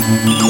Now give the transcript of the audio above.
Mm-hmm.